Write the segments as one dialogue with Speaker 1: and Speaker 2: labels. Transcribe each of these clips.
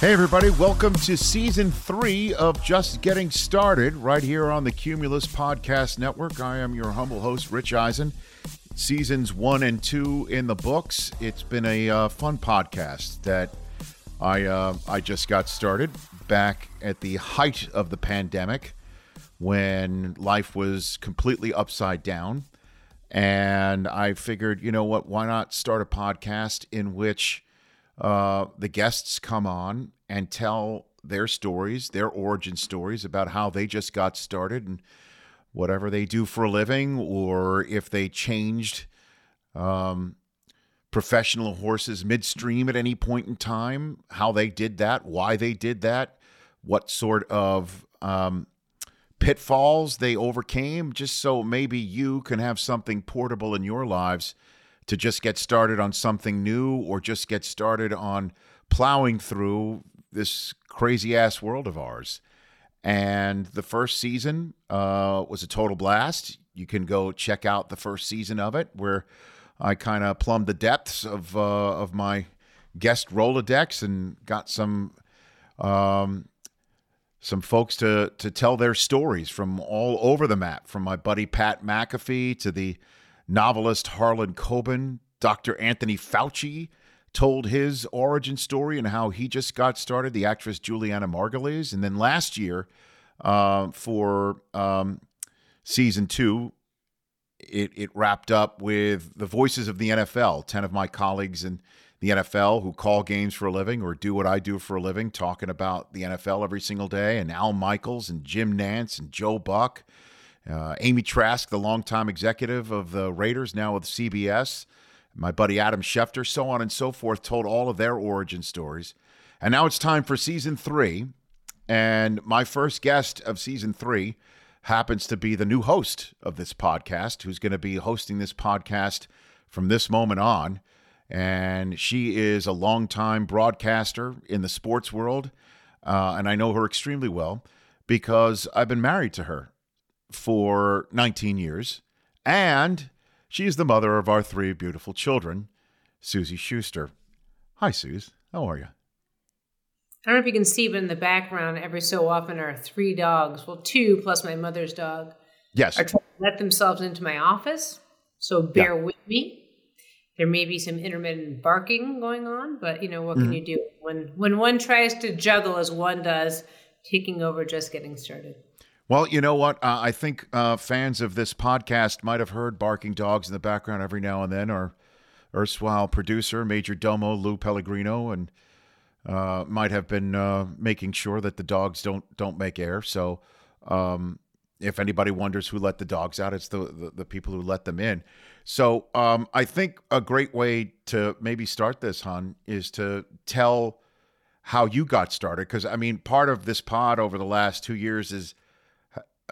Speaker 1: Hey, everybody, welcome to season three of Just Getting Started right here on the Cumulus Podcast Network. I am your humble host, Rich Eisen. Seasons one and two in the books. It's been a uh, fun podcast that I, uh, I just got started back at the height of the pandemic when life was completely upside down. And I figured, you know what, why not start a podcast in which uh, the guests come on and tell their stories, their origin stories about how they just got started and whatever they do for a living, or if they changed um, professional horses midstream at any point in time, how they did that, why they did that, what sort of um, pitfalls they overcame, just so maybe you can have something portable in your lives to just get started on something new or just get started on plowing through this crazy ass world of ours. And the first season uh, was a total blast. You can go check out the first season of it, where I kind of plumbed the depths of uh, of my guest Rolodex and got some um, some folks to to tell their stories from all over the map, from my buddy Pat McAfee to the novelist Harlan Coben, Dr. Anthony Fauci told his origin story and how he just got started, the actress Julianna Margulies. And then last year, uh, for um, season two, it, it wrapped up with the voices of the NFL, 10 of my colleagues in the NFL who call games for a living or do what I do for a living, talking about the NFL every single day, and Al Michaels and Jim Nantz and Joe Buck. Uh, Amy Trask, the longtime executive of the Raiders, now with CBS, my buddy Adam Schefter, so on and so forth, told all of their origin stories. And now it's time for season three. And my first guest of season three happens to be the new host of this podcast, who's going to be hosting this podcast from this moment on. And she is a longtime broadcaster in the sports world. Uh, and I know her extremely well because I've been married to her for 19 years. And she is the mother of our three beautiful children, Suzy Shuster. Hi, Suze. How are you?
Speaker 2: I don't know if you can see, but in the background, every so often are three dogs. Well, two plus my mother's dog
Speaker 1: Yes.
Speaker 2: are trying to let themselves into my office. So bear with me. There may be some intermittent barking going on, but you know what can mm-hmm. you do when when one tries to juggle as one does, taking over, just getting started.
Speaker 1: Well, you know what? Uh, I think uh, fans of this podcast might have heard barking dogs in the background every now and then. Our erstwhile producer, Major Domo Lou Pellegrino, and uh, might have been uh, making sure that the dogs don't don't make air. So, um, if anybody wonders who let the dogs out, it's the the, the people who let them in. So, um, I think a great way to maybe start this, hon, is to tell how you got started. Because I mean, part of this pod over the last two years is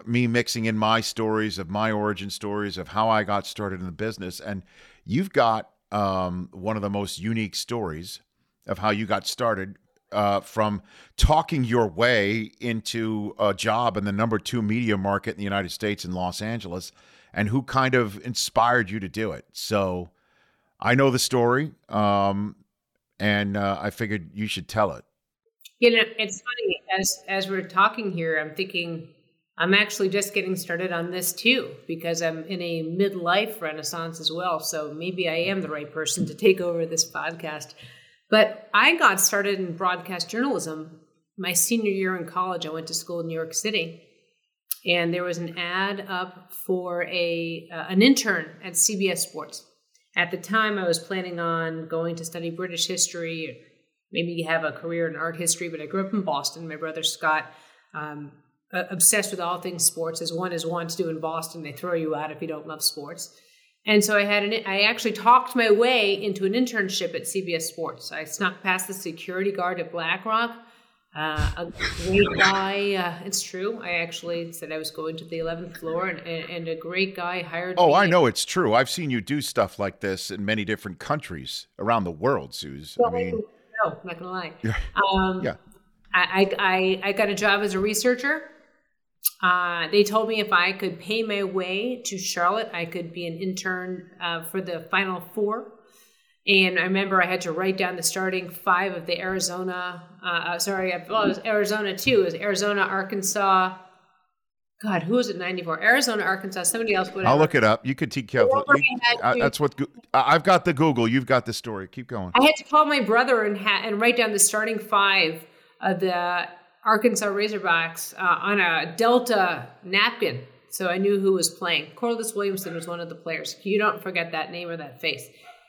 Speaker 1: me mixing in my stories of my origin stories of how I got started in the business. And you've got um, one of the most unique stories of how you got started uh, from talking your way into a job in the number two media market in the United States in Los Angeles and who kind of inspired you to do it. So I know the story um, and uh, I figured you should tell it.
Speaker 2: You know, it's funny as as we're talking here, I'm thinking I'm actually just getting started on this too because I'm in a midlife renaissance as well. So maybe I am the right person to take over this podcast. But I got started in broadcast journalism my senior year in college. I went to school in New York City, and there was an ad up for a uh, an intern at CBS Sports. At the time, I was planning on going to study British history, maybe have a career in art history. But I grew up in Boston. My brother Scott um, uh, obsessed with all things sports, as one is wont to do in Boston. They throw you out if you don't love sports. And so I had an, I actually talked my way into an internship at CBS Sports. I snuck past the security guard at Black Rock. Uh, a great guy. Uh, it's true. I actually said I was going to the 11th floor, and, and a great guy hired.
Speaker 1: Oh,
Speaker 2: me.
Speaker 1: I know it's true. I've seen you do stuff like this in many different countries around the world, Suze. I mean,
Speaker 2: no, I'm not gonna lie. Um,
Speaker 1: yeah.
Speaker 2: I, I I got a job as a researcher. Uh, they told me if I could pay my way to Charlotte, I could be an intern uh, for the Final Four. And I remember I had to write down the starting five of the Arizona. Uh, uh, sorry, well, it was Arizona too. It was Arizona, Arkansas. God, who was it? Ninety four. Arizona, Arkansas. Somebody else. Whatever.
Speaker 1: I'll look it up. You could keep careful.
Speaker 2: Remember
Speaker 1: You-
Speaker 2: I had
Speaker 1: uh, that's what I've got the Google. You've got the story. Keep going.
Speaker 2: I had to call my brother and ha- and write down the starting five of the Arkansas Razorbacks uh, on a Delta napkin, so I knew who was playing. Corliss Williamson was one of the players. You don't forget that name or that face.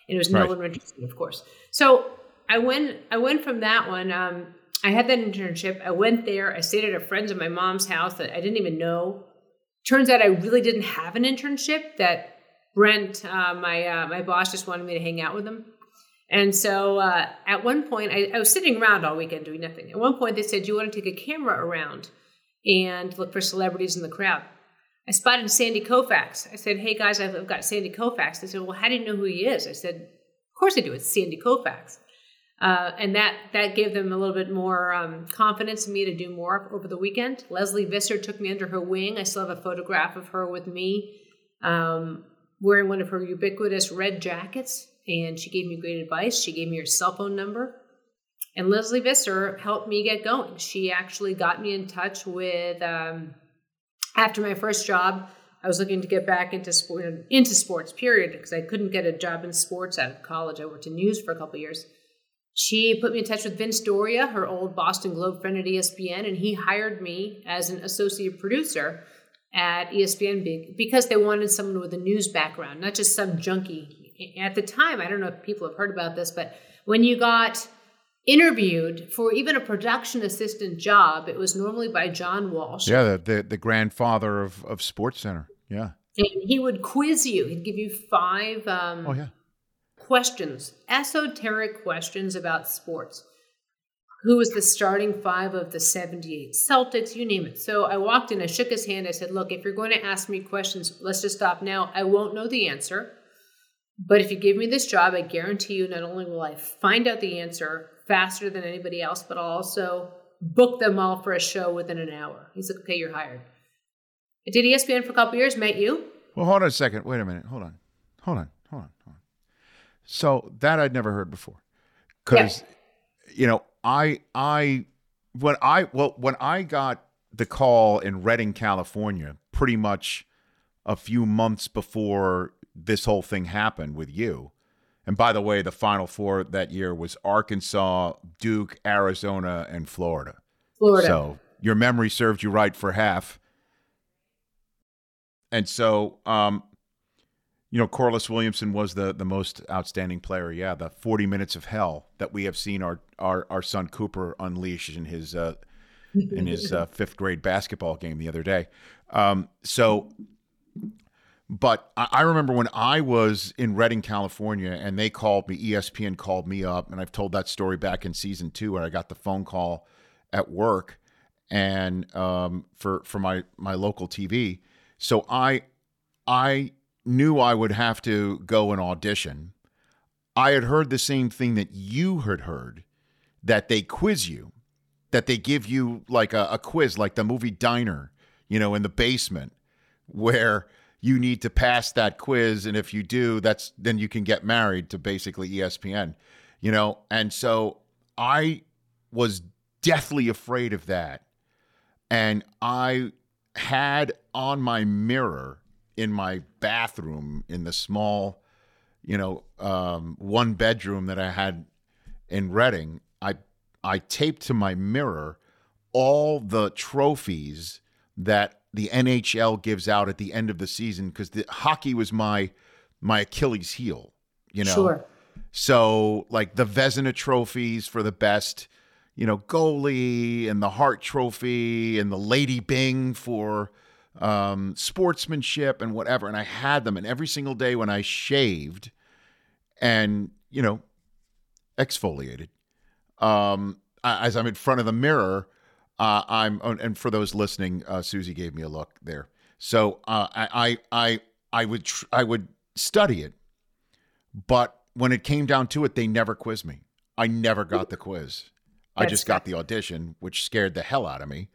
Speaker 2: And it was
Speaker 1: Right.
Speaker 2: Nolan Richardson, of course. So I went. I went from that one. Um, I had that internship. I went there. I stayed at a friend's of my mom's house that I didn't even know. Turns out I really didn't have an internship. That Brent, uh, my uh, my boss, just wanted me to hang out with him. And so uh, at one point, I, I was sitting around all weekend doing nothing. At one point, they said, "Do you want to take a camera around and look for celebrities in the crowd?" I spotted Sandy Koufax. I said, "Hey guys, I've, I've got Sandy Koufax." They said, "Well, how do you know who he is?" I said, "Of course I do. It's Sandy Koufax." Uh, and that that gave them a little bit more um, confidence in me to do more over the weekend. Lesley Visser took me under her wing. I still have a photograph of her with me um, wearing one of her ubiquitous red jackets, and she gave me great advice. She gave me her cell phone number, and Lesley Visser helped me get going. She actually got me in touch with. Um, after my first job, I was looking to get back into sport, into sports. Period, because I couldn't get a job in sports out of college. I worked in news for a couple years. She put me in touch with Vince Doria, her old Boston Globe friend at ESPN, and he hired me as an associate producer at ESPN because they wanted someone with a news background, not just some junkie. At the time, I don't know if people have heard about this, but when you got interviewed for even a production assistant job, it was normally by John Walsh.
Speaker 1: Yeah, the the, the grandfather of of Sports Center. Yeah.
Speaker 2: And he would quiz you. He'd give you five um,
Speaker 1: Oh yeah.
Speaker 2: questions, esoteric questions about sports. Who was the starting five of the 78 Celtics? You name it. So I walked in, I shook his hand. I said, Look, if you're going to ask me questions, let's just stop now. I won't know the answer. But if you give me this job, I guarantee you not only will I find out the answer faster than anybody else, but I'll also book them all for a show within an hour. He said, Okay, you're hired. I did ESPN for a couple years, met you.
Speaker 1: Well, hold on a second. Wait a minute. Hold on. Hold on. Hold on. Hold on. So that I'd never heard before. Because, you know, I, I, when I, well, when I got the call in Redding, California, pretty much a few months before this whole thing happened with you. And by the way, the Final Four that year was Arkansas, Duke, Arizona, and Florida.
Speaker 2: Florida.
Speaker 1: So your memory served you right for half. And so, um, you know, Corliss Williamson was the the most outstanding player. Yeah, the 40 minutes of hell that we have seen our our, our son Cooper unleash in his uh, in his uh, fifth grade basketball game the other day. Um, so, but I, remember when I was in Redding, California, and they called me. ESPN called me up, and I've told that story back in season two, where I got the phone call at work and um, for for my my local TV. So I I knew I would have to go and audition. I had heard the same thing that you had heard that they quiz you, that they give you like a, a quiz, like the movie Diner, you know, in the basement, where you need to pass that quiz, and if you do, that's then you can get married to basically ESPN, you know. And so I was deathly afraid of that, and I had on my mirror in my bathroom in the small, you know, um, one bedroom that I had in Redding, I I taped to my mirror all the trophies that the NHL gives out at the end of the season because the hockey was my my Achilles heel, you know.
Speaker 2: Sure.
Speaker 1: So like the Vezina trophies for the best, you know, goalie and the Hart Trophy and the Lady Byng for um, sportsmanship and whatever. And I had them. And every single day when I shaved and, you know, exfoliated, um, as I'm in front of the mirror, uh, I'm, oh, and for those listening, uh, Suzy gave me a look there. So uh, I, I, I, would, tr- I would study it, but when it came down to it, they never quizzed me. I never got the quiz. I just got the audition, which scared the hell out of me.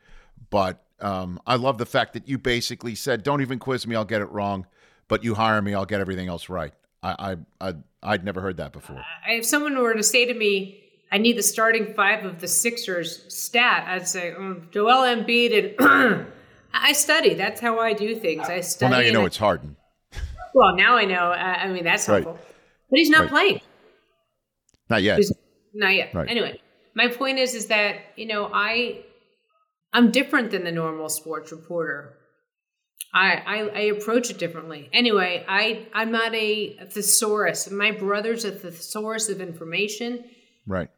Speaker 1: But um, I love the fact that you basically said, "Don't even quiz me; I'll get it wrong." But you hire me, I'll get everything else right. I, I, I I'd never heard that before.
Speaker 2: if someone were to say to me, I need the starting five of the Sixers stat, I'd say um, Joel Embiid and I study. That's how I do things. I study.
Speaker 1: Well, now you know it's Harden.
Speaker 2: Well, now I know. Uh, I mean, that's
Speaker 1: Right.
Speaker 2: helpful. But he's not
Speaker 1: Right.
Speaker 2: playing.
Speaker 1: Not yet.
Speaker 2: He's not yet.
Speaker 1: Right.
Speaker 2: Anyway, my point is, is that you know, I, I'm different than the normal sports reporter. I, I, I approach it differently. Anyway, I, I'm not a thesaurus. My brother's a thesaurus of information.
Speaker 1: Right.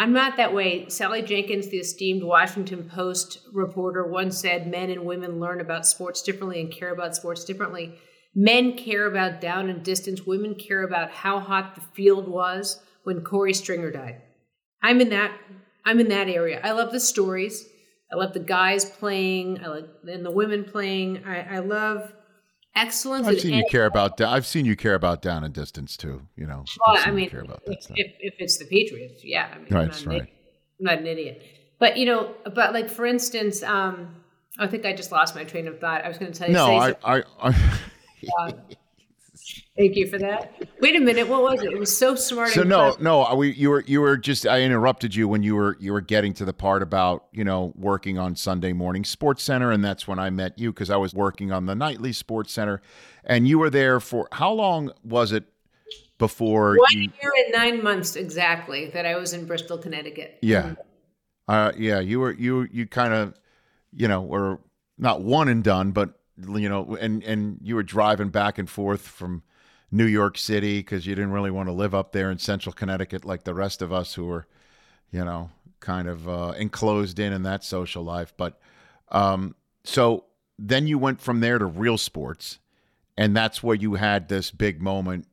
Speaker 2: I'm not that way. Sally Jenkins, the esteemed Washington Post reporter, once said men and women learn about sports differently and care about sports differently. Men care about down and distance, women care about how hot the field was when Corey Stringer died. I'm in that I'm in that area. I love the stories. I love the guys playing, I like and the women playing. I, I love excellence
Speaker 1: I've seen you care about. I've seen you care about down and distance too. You know.
Speaker 2: well, I mean,
Speaker 1: care about that
Speaker 2: if, if, if it's the Patriots, yeah. I mean, I'm,
Speaker 1: Right,
Speaker 2: an
Speaker 1: right.
Speaker 2: I'm not an idiot. But, you know, but like, for instance, um, I think I just lost my train of thought. I was going to tell you.
Speaker 1: no, I,
Speaker 2: something.
Speaker 1: I, I
Speaker 2: Thank you for that. Wait a minute. What was it? It was so smart.
Speaker 1: So no,
Speaker 2: clever.
Speaker 1: no, we you were you were just I interrupted you when you were you were getting to the part about you know working on Sunday morning Sports Center, and that's when I met you because I was working on the nightly Sports Center, and you were there for how long was it before
Speaker 2: One
Speaker 1: you?
Speaker 2: year and nine months exactly that I was in Bristol, Connecticut.
Speaker 1: Yeah, uh, yeah, you were you you kind of you know were not one and done, but you know, and and you were driving back and forth from New York City because you didn't really want to live up there in Central Connecticut like the rest of us who were, you know, kind of uh, enclosed in in that social life. But um, so then you went from there to real sports, and that's where you had this big moment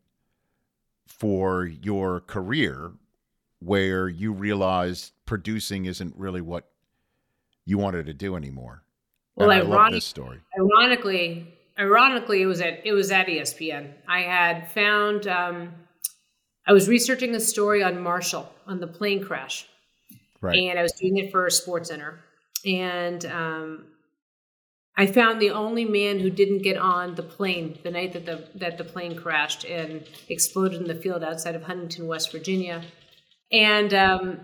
Speaker 1: for your career where you realized producing isn't really what you wanted to do anymore.
Speaker 2: Well,
Speaker 1: and I love this story.
Speaker 2: Ironically, ironically, it was at it was at ESPN. I had found um, I was researching a story on Marshall on the plane crash,
Speaker 1: Right.
Speaker 2: and I was doing it for a Sports Center, and um, I found the only man who didn't get on the plane the night that the that the plane crashed and exploded in the field outside of Huntington, West Virginia, and um,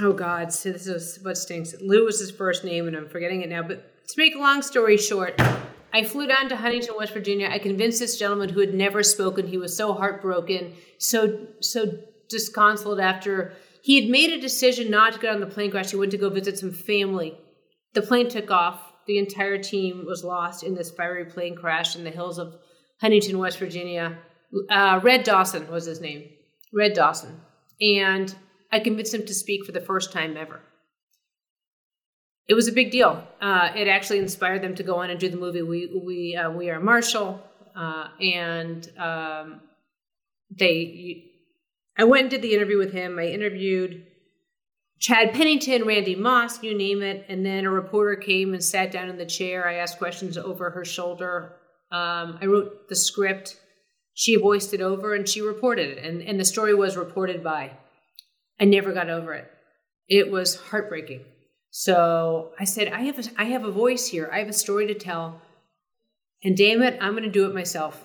Speaker 2: oh God, so this is what stinks. Lou was his first name, and I'm forgetting it now. But to make a long story short, I flew down to Huntington, West Virginia. I convinced this gentleman who had never spoken. He was so heartbroken, so so disconsolate after he had made a decision not to get on the plane crash. He went to go visit some family. The plane took off. The entire team was lost in this fiery plane crash in the hills of Huntington, West Virginia. Uh, Red Dawson was his name. Red Dawson. And I convinced him to speak for the first time ever. It was a big deal. Uh, it actually inspired them to go on and do the movie We We uh, We Are Marshall, uh, and um, they. I went and did the interview with him. I interviewed Chad Pennington, Randy Moss, you name it, and then a reporter came and sat down in the chair. I asked questions over her shoulder. Um, I wrote the script. She voiced it over and she reported it, and, and the story was reported by. I never got over it. It was heartbreaking. So I said, I have a, I have a voice here. I have a story to tell, and damn it, I'm going to do it myself.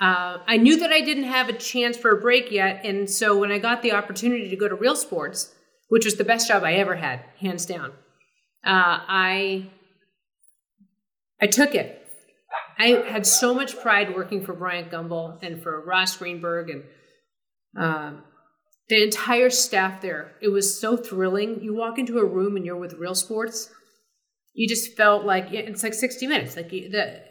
Speaker 2: Uh, I knew that I didn't have a chance for a break yet, and so when I got the opportunity to go to Real Sports, which was the best job I ever had, hands down, uh, I I took it. I had so much pride working for Bryant Gumbel and for Ross Greenberg and um, the entire staff there. It was so thrilling. You walk into a room and you're with Real Sports. You just felt like it's like 60 minutes. Like you, the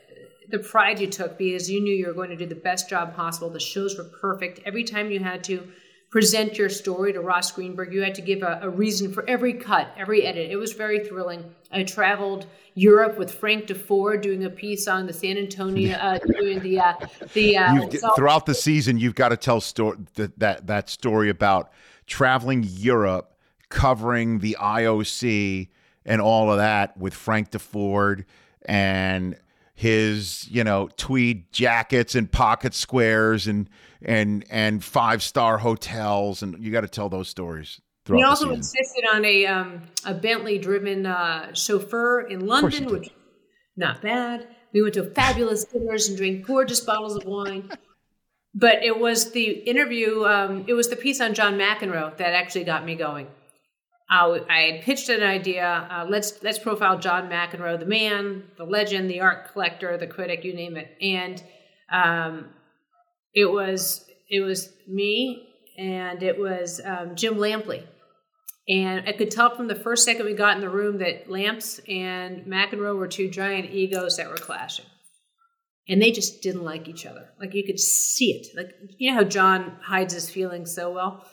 Speaker 2: the pride you took because you knew you were going to do the best job possible. The shows were perfect. Every time you had to present your story to Ross Greenberg. You had to give a, a, reason for every cut, every edit. It was very thrilling. I traveled Europe with Frank Deford doing a piece on the San Antonio, uh, doing the uh, the uh,
Speaker 1: throughout the season. You've got to tell story that, that that story about traveling Europe, covering the IOC and all of that with Frank Deford and his you know tweed jackets and pocket squares and and and five star hotels. And you got to tell those stories
Speaker 2: we also insisted on a um, a bentley driven uh, chauffeur in london which not bad. We went to fabulous dinners and drank gorgeous bottles of wine. But it was the interview um, it was the piece on john mcenroe that actually got me going I had pitched an idea. Uh, let's let's profile John McEnroe, the man, the legend, the art collector, the critic, you name it. And um, it was it was me and it was um, Jim Lampley. And I could tell from the first second we got in the room that Lamps and McEnroe were two giant egos that were clashing. And they just didn't like each other. Like you could see it. Like you know how John hides his feelings so well.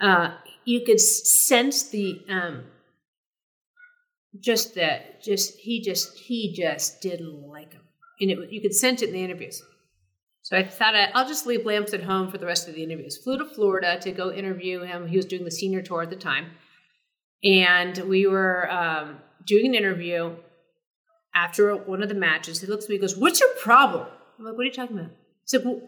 Speaker 2: Uh, you could sense the um, just that just he just he just didn't like him, and it, you could sense it in the interviews. So I thought I, will just leave Lamps at home for the rest of the interviews. Flew to Florida to go interview him. He was doing the senior tour at the time, and we were um, doing an interview after one of the matches. He looks at me, and goes, "What's your problem?" I'm like, "What are you talking about?" He said, well,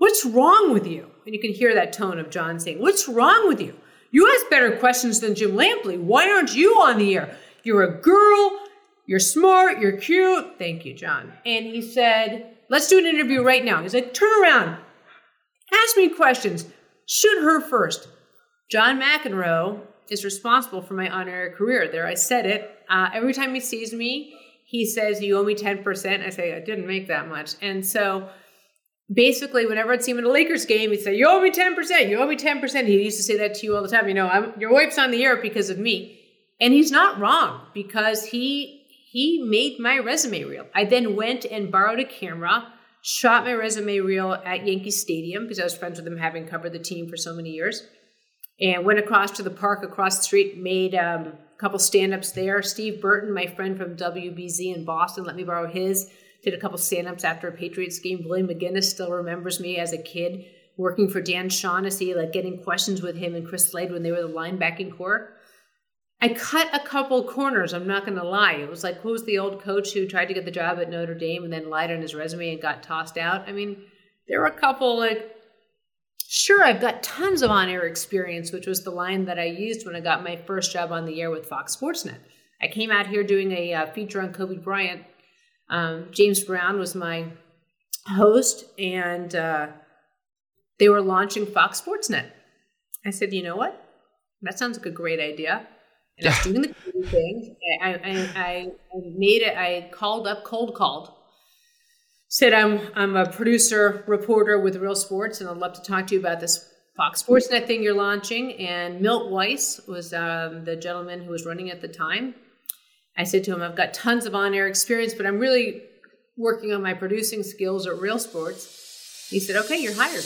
Speaker 2: "What's wrong with you?" And you can hear that tone of John saying, "What's wrong with you?" You ask better questions than Jim Lampley. Why aren't you on the air? You're a girl. You're smart. You're cute. Thank you, John. And he said, Let's do an interview right now. He's like, Turn around. Ask me questions. Shoot her first. John McEnroe is responsible for my on air career. There, I said it. Uh, every time he sees me, he says, You owe me 10%. I say, I didn't make that much. And so basically, whenever I'd see him in a Lakers game, he'd say, "You owe me ten percent. You owe me ten percent." He used to say that to you all the time. You know, I'm, your wife's on the air because of me, and he's not wrong because he he made my resume reel. I then went and borrowed a camera, shot my resume reel at Yankee Stadium because I was friends with him, having covered the team for so many years, and went across to the park across the street, made. Um, a couple stand-ups there. Steve Burton, my friend from WBZ in Boston, let me borrow his did a couple stand-ups after a Patriots game. William McGinest still remembers me as a kid working for Dan Shaughnessy, like getting questions with him and Chris Slade when they were the linebacking corps. I cut a couple corners, I'm not to lie. It was like, who was the old coach who tried to get the job at Notre Dame and then lied on his resume and got tossed out? I mean, there were a couple, like, sure, I've got tons of on air experience, which was the line that I used when I got my first job on the air with Fox Sports Net. I came out here doing a uh, feature on Kobe Bryant um, James Brown was my host, and uh, they were launching Fox Sports Net. I said, you know what? That sounds like a great idea. And I was doing the thing. I, I, I made it. I called up, cold called, said, I'm, I'm a producer, reporter with Real Sports, and I'd love to talk to you about this Fox Sportsnet thing you're launching. And Milt Weiss was um, the gentleman who was running at the time. I said to him, I've got tons of on air experience, but I'm really working on my producing skills at Real Sports. He said, Okay, you're hired.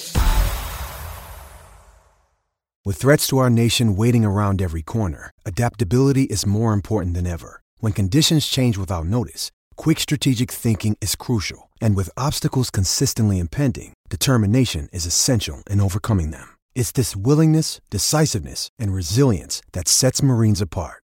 Speaker 3: With threats to our nation waiting around every corner, adaptability is more important than ever. When conditions change without notice, quick strategic thinking is crucial. And with obstacles consistently impending, determination is essential in overcoming them. It's this willingness, decisiveness, and resilience that sets Marines apart.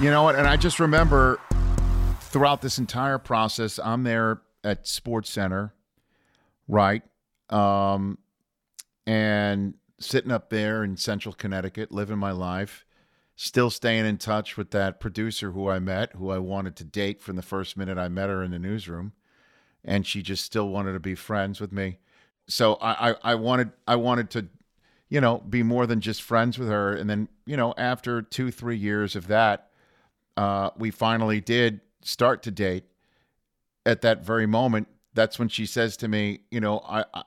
Speaker 1: You know what? And I just remember throughout this entire process, I'm there at Sports Center, right? Um, and sitting up there in central Connecticut, living my life, still staying in touch with that producer who I met, who I wanted to date from the first minute I met her in the newsroom. And she just still wanted to be friends with me. So I, I, I wanted I wanted to, you know, be more than just friends with her. And then, you know, after two, three years of that, uh, we finally did start to date. At that very moment, that's when she says to me, you know, I, I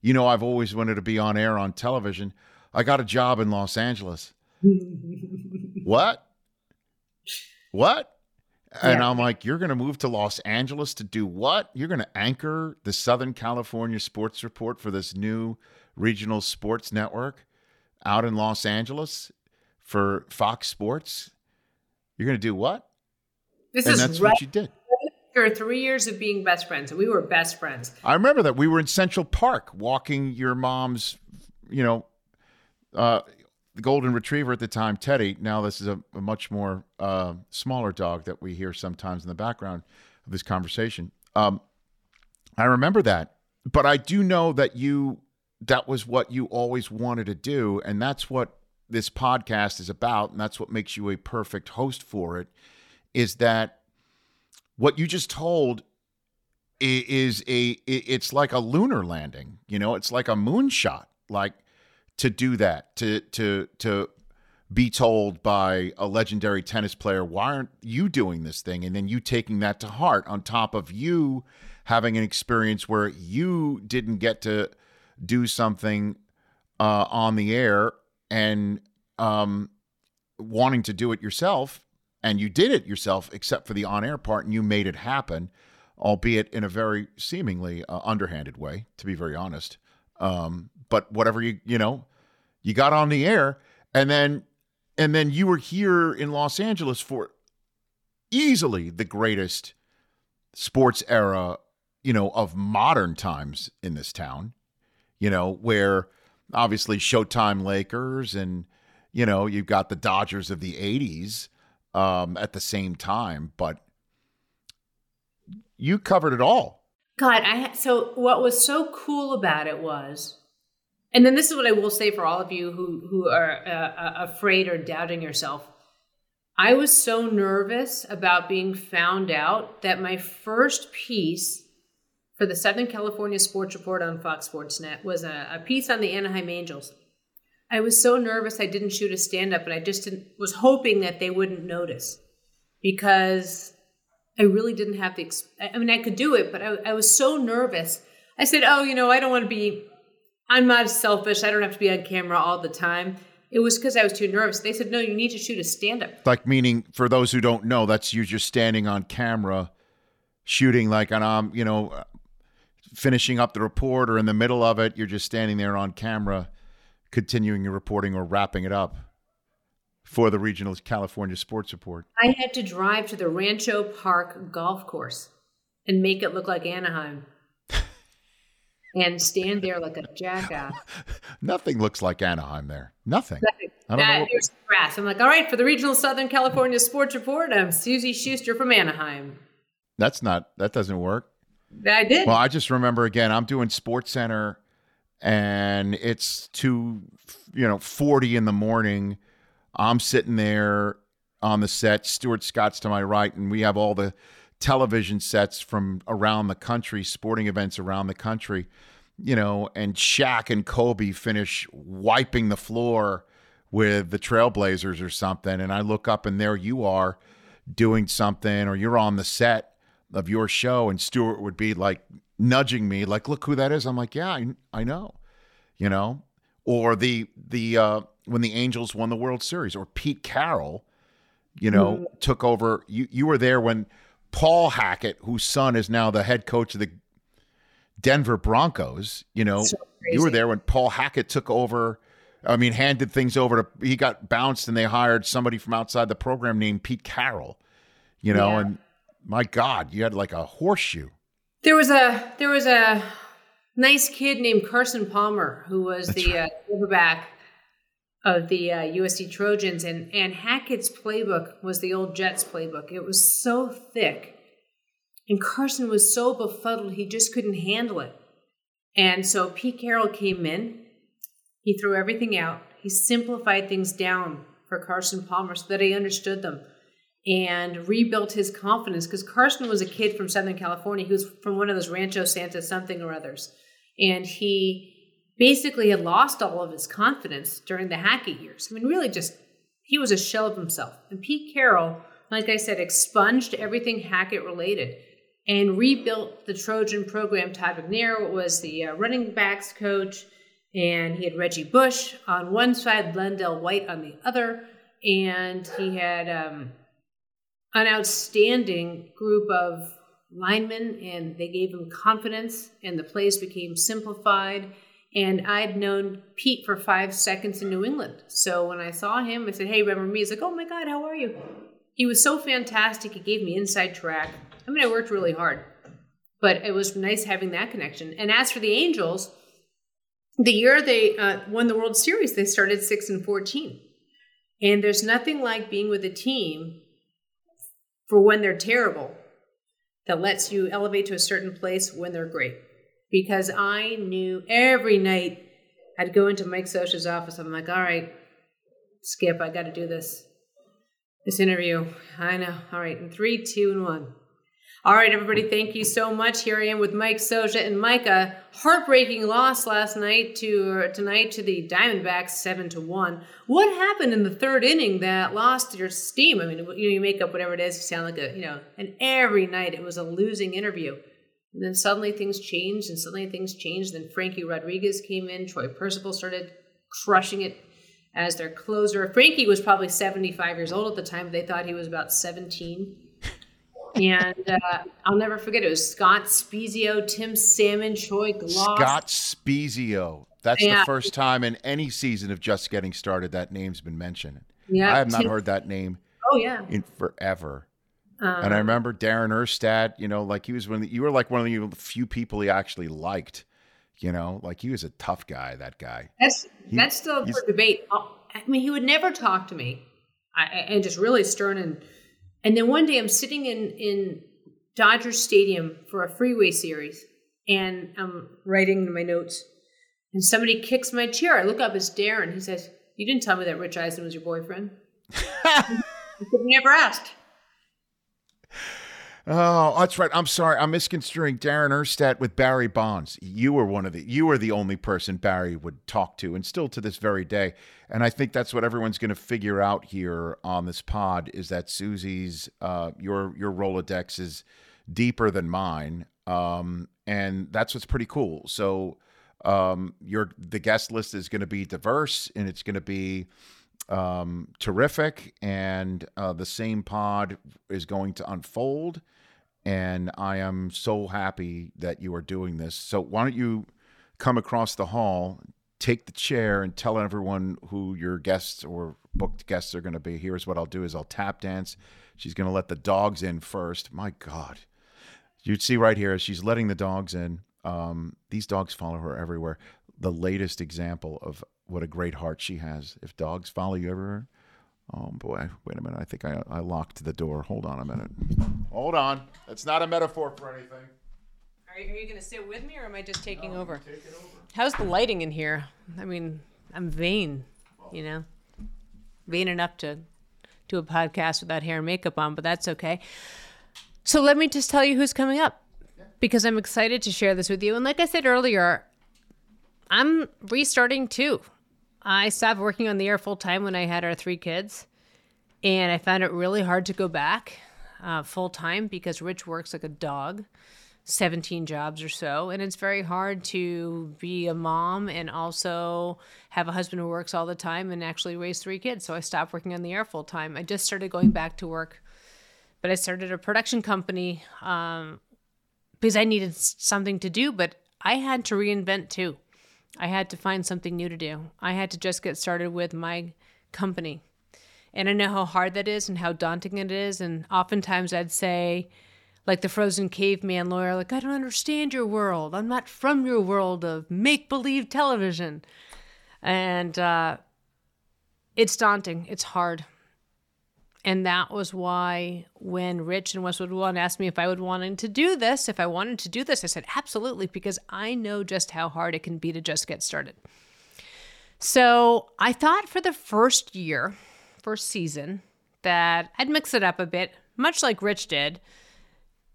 Speaker 1: you know, I've always wanted to be on air on television. I got a job in Los Angeles. what? What? And
Speaker 2: Yeah.
Speaker 1: I'm like, you're going to move to Los Angeles to do what? You're going to anchor the Southern California Sports Report for this new regional sports network out in Los Angeles for Fox Sports. You're going to do what?
Speaker 2: This
Speaker 1: and
Speaker 2: is
Speaker 1: that's
Speaker 2: right
Speaker 1: what you did.
Speaker 2: after three years of being best friends, and we were best friends.
Speaker 1: I remember that we were in Central Park walking your mom's, you know, uh, the golden retriever at the time, Teddy. Now this is a, a much more uh, smaller dog that we hear sometimes in the background of this conversation. Um, I remember that, but I do know that you that was what you always wanted to do, and that's what this podcast is about, and that's what makes you a perfect host for it. Is that what you just told is a it's like a lunar landing you know it's like a moonshot like to do that to to to be told by a legendary tennis player why aren't you doing this thing and then you taking that to heart on top of you having an experience where you didn't get to do something uh, on the air and um, wanting to do it yourself and you did it yourself except for the on-air part and you made it happen albeit in a very seemingly uh, underhanded way to be very honest. Um, but whatever you you know you got on the air and then and then you were here in los angeles for easily the greatest sports era you know of modern times in this town you know where obviously showtime lakers and you know you've got the dodgers of the 80s um, at the same time but you covered it all
Speaker 2: God, I so what was so cool about it was, and then this is what I will say for all of you who who are uh, uh, afraid or doubting yourself. I was so nervous about being found out that my first piece for the Southern California Sports Report on Fox Sports Net was a, a piece on the Anaheim Angels. I was so nervous I didn't shoot a stand up, and I just was hoping that they wouldn't notice because I really didn't have the. I mean, I could do it, but I, I was so nervous. I said, "Oh, you know, I don't want to be. I'm not selfish. I don't have to be on camera all the time." It was because I was too nervous. They said, "No, you need to shoot a stand-up."
Speaker 1: like meaning for those who don't know that's you just standing on camera shooting like an um you know finishing up the report or in the middle of it you're just standing there on camera continuing your reporting or wrapping it up for the regional california sports report
Speaker 2: I had to drive to the Rancho Park golf course and make it look like Anaheim, and stand there like a jackass.
Speaker 1: nothing looks like anaheim there nothing I don't know
Speaker 2: That,
Speaker 1: what-
Speaker 2: here's the grass. I'm like, all right, for the regional Southern California Sports Report, I'm Suzy Shuster from Anaheim.
Speaker 1: that's not that doesn't work
Speaker 2: I did.
Speaker 1: Well, I just remember again, I'm doing Sports Center and it's two, you know, 40 in the morning. I'm sitting there on the set. Stuart Scott's to my right, and we have all the television sets from around the country, sporting events around the country, you know, and Shaq and Kobe finish wiping the floor with the Trailblazers or something. And I look up and there you are doing something, or you're on the set of your show, and Stuart would be like nudging me, like, look who that is. I'm like, yeah, I, I know, you know, or the, the, uh, when the Angels won the World Series, or Pete Carroll, you know, took over. You, you were there when Paul Hackett, whose son is now the head coach of the Denver Broncos, you know,
Speaker 2: So
Speaker 1: you were there when Paul Hackett took over. I mean, handed things over to, he got bounced and they hired somebody from outside the program named Pete Carroll, you know,
Speaker 2: Yeah.
Speaker 1: and my God, you had like a horseshoe.
Speaker 2: There was a there was a nice kid named Carson Palmer who was the uh, quarterback of the uh, USC Trojans, and and Hackett's playbook was the old Jets playbook. It was so thick, and Carson was so befuddled he just couldn't handle it. And so Pete Carroll came in, He threw everything out. He simplified things down for Carson Palmer so that he understood them and rebuilt his confidence because Carson was a kid from Southern California. He was from one of those Rancho Santa something or others. And he basically had lost all of his confidence during the Hackett years. I mean, really just, he was a shell of himself. And Pete Carroll, like I said, expunged everything Hackett related and rebuilt the Trojan program. Todd McNair was the uh, running backs coach, and he had Reggie Bush on one side, LenDale White on the other, and he had um, an outstanding group of linemen, and they gave him confidence, and the plays became simplified. And I'd known Pete for five seconds in New England. So when I saw him, I said, Hey, remember me? He's like, Oh my God, how are you? He was so fantastic. He gave me inside track. I mean, I worked really hard, but it was nice having that connection. And as for the Angels, the year they uh, won the World Series, they started 6 and 14. And there's nothing like being with a team for when they're terrible that lets you elevate to a certain place when they're great. Because I knew every night I'd go into Mike Scioscia's office. I'm like, all right, Skip, I got to do this. This interview. I know. All right, in three, two, and one. All right, everybody, thank you so much. Here I am with Mike Scioscia and Micah. Heartbreaking loss last night to tonight to the Diamondbacks, seven to one. What happened in the third inning that lost your steam? I mean, you, you make up whatever it is. You sound like a you know. And every night it was a losing interview. And then suddenly things changed, and suddenly things changed. Then Frankie Rodriguez came in. Troy Percival started crushing it as their closer. Frankie was probably 75 years old at the time. They thought he was about 17 and uh, I'll never forget it was Scott Spiezio, Tim Salmon, Troy Glaus.
Speaker 1: Scott Spiezio. That's yeah. the first time in any season of Just Getting Started that name's been mentioned. Yeah, I have not Tim- heard that name.
Speaker 2: Oh yeah,
Speaker 1: in forever. Um, and I remember Darren Erstad. You know, like he was one. Of the, you were like one of the few people he actually liked. You know, like he was a tough guy. That guy.
Speaker 2: That's he, that's still for debate. Oh, I mean, he would never talk to me, I, and just really stern and and then one day I'm sitting in, in Dodger Stadium for a freeway series and I'm writing my notes. And somebody kicks my chair. I look up, it's Darren. He says, You didn't tell me that Rich Eisen was your boyfriend. I never asked.
Speaker 1: Oh, that's right. I'm sorry. I'm misconstruing Darren Erstad with Barry Bonds. You were one of the you were the only person Barry would talk to, and still to this very day. And I think that's what everyone's going to figure out here on this pod is that Suzy's uh, your your Rolodex is deeper than mine, um, and that's what's pretty cool. So um, your the guest list is going to be diverse, and it's going to be um, terrific. And uh, the same pod is going to unfold and I am so happy that you are doing this. So why don't you come across the hall, take the chair, and tell everyone who your guests or booked guests are going to be. Here's what I'll do: is I'll tap dance. She's going to let the dogs in first. My God, you'd see right here as she's letting the dogs in. Um, these dogs follow her everywhere. The latest example of what a great heart she has. If dogs follow you everywhere, Oh boy, wait a minute. I think I, I locked the door. Hold on a minute. Hold on. That's not a metaphor for anything.
Speaker 2: Are you, are you going to sit with me or am I just taking no, over? over? How's the lighting in here? I mean, I'm vain, you know, vain enough to do a podcast without hair and makeup on, but that's okay. So let me just tell you who's coming up because I'm excited to share this with you. And like I said earlier, I'm restarting too. I stopped working on the air full time when I had our three kids, and I found it really hard to go back uh, full time because Rich works like a dog, 17 jobs or so, and it's very hard to be a mom and also have a husband who works all the time and actually raise three kids. So I stopped working on the air full time. I just started going back to work, but I started a production company um, because I needed something to do, but I had to reinvent too. I had to find something new to do. I had to just get started with my company. And I know how hard that is and how daunting it is. And oftentimes I'd say, like the frozen caveman lawyer, like, I don't understand your world. I'm not from your world of make believe television. And uh, it's daunting, it's hard. And that was why when Rich and Westwood One asked me if I would want to do this, if I wanted to do this, I said absolutely because I know just how hard it can be to just get started. So I thought for the first year, first season, that I'd mix it up a bit, much like Rich did.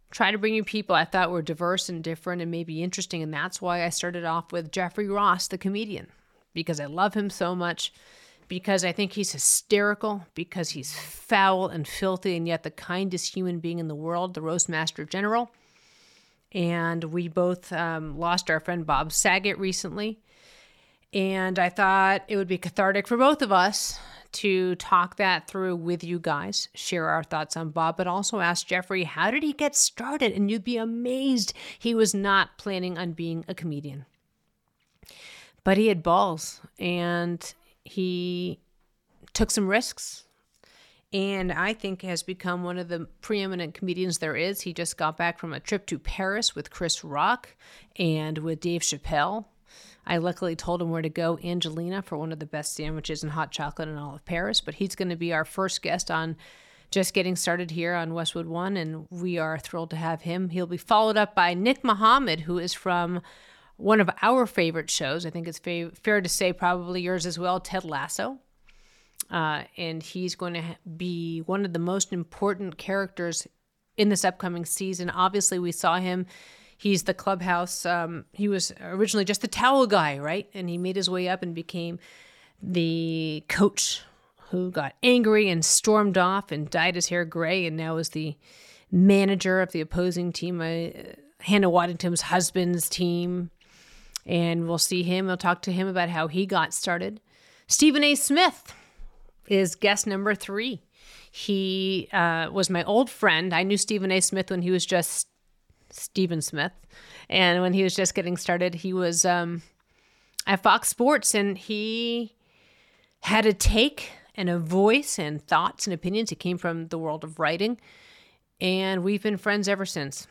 Speaker 2: Try to bring you people I thought were diverse and different and maybe interesting. And that's why I started off with Jeffrey Ross, the comedian, because I love him so much, because I think he's hysterical, because he's foul and filthy and yet the kindest human being in the world, the Roastmaster General. And we both um, lost our friend Bob Saget recently. And I thought it would be cathartic for both of us to talk that through with you guys, share our thoughts on Bob, but also ask Jeffrey, how did he get started? And you'd be amazed he was not planning on being a comedian. But he had balls and he took some risks and I think has become one of the preeminent comedians there is. He just got back from a trip to Paris with Chris Rock and with Dave Chappelle. I luckily told him where to go, Angelina, for one of the best sandwiches and hot chocolate in all of Paris. But he's going to be our first guest on just getting started here on Westwood One, and we are thrilled to have him. He'll be followed up by Nick Mohammed, who is from one of our favorite shows. I think it's fa- fair to say, probably yours as well, Ted Lasso. Uh, and he's going to be one of the most important characters in this upcoming season. Obviously, we saw him He's the clubhouse. Um, he was originally just the towel guy, right? And he made his way up and became the coach who got angry and stormed off and dyed his hair gray and now is the manager of the opposing team, uh, Hannah Waddingham's husband's team. And we'll see him. We'll talk to him about how he got started. Stephen A. Smith is guest number three. He uh, was my old friend. I knew Stephen A. Smith when he was just Stephen Smith. And when he was just getting started, he was um, at Fox Sports and he had a take and a voice and thoughts and opinions. He came from the world of writing. And we've been friends ever since.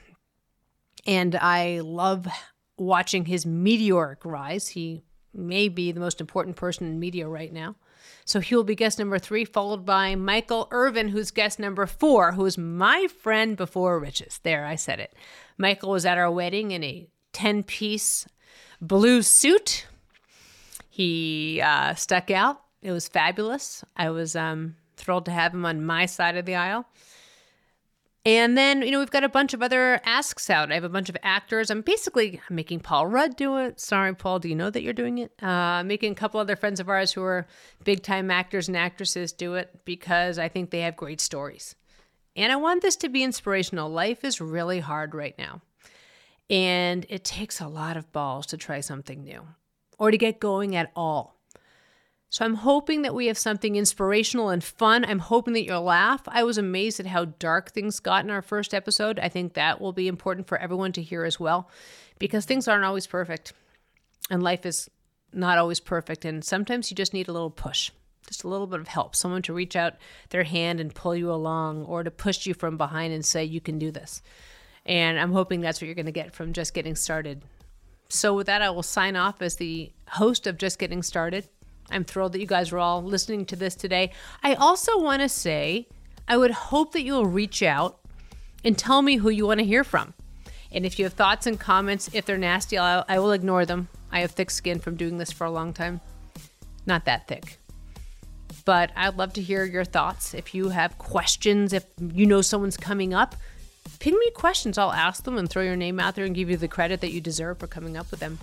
Speaker 2: And I love watching his meteoric rise. He may be the most important person in media right now. So he will be guest number three, followed by Michael Irvin, who's guest number four, who is my friend before Riches. There, I said it. Michael was at our wedding in a 10 piece blue suit. He uh, stuck out. It was fabulous. I was um, thrilled to have him on my side of the aisle. And then, you know, we've got a bunch of other asks out. I have a bunch of actors. I'm basically making Paul Rudd do it. Sorry, Paul, do you know that you're doing it? Uh, making a couple other friends of ours who are big time actors and actresses do it because I think they have great stories. And I want this to be inspirational. Life is really hard right now. And it takes a lot of balls to try something new or to get going at all. So I'm hoping that we have something inspirational and fun. I'm hoping that you'll laugh. I was amazed at how dark things got in our first episode. I think that will be important for everyone to hear as well because things aren't always perfect and life is not always perfect. And sometimes you just need a little push, just a little bit of help, someone to reach out their hand and pull you along or to push you from behind and say, you can do this. And I'm hoping that's what you're going to get from just getting started. So, with that, I will sign off as the host of Just Getting Started. I'm thrilled that you guys are all listening to this today. I also want to say, I would hope that you'll reach out and tell me who you want to hear from. And if you have thoughts and comments, if they're nasty, I'll, I will ignore them. I have thick skin from doing this for a long time. Not that thick. But I'd love to hear your thoughts. If you have questions, if you know someone's coming up, ping me questions. I'll ask them and throw your name out there and give you the credit that you deserve for coming up with them.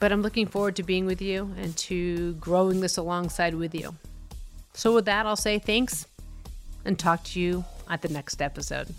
Speaker 2: But I'm looking forward to being with you and to growing this alongside with you. So, with that, I'll say thanks and talk to you at the next episode.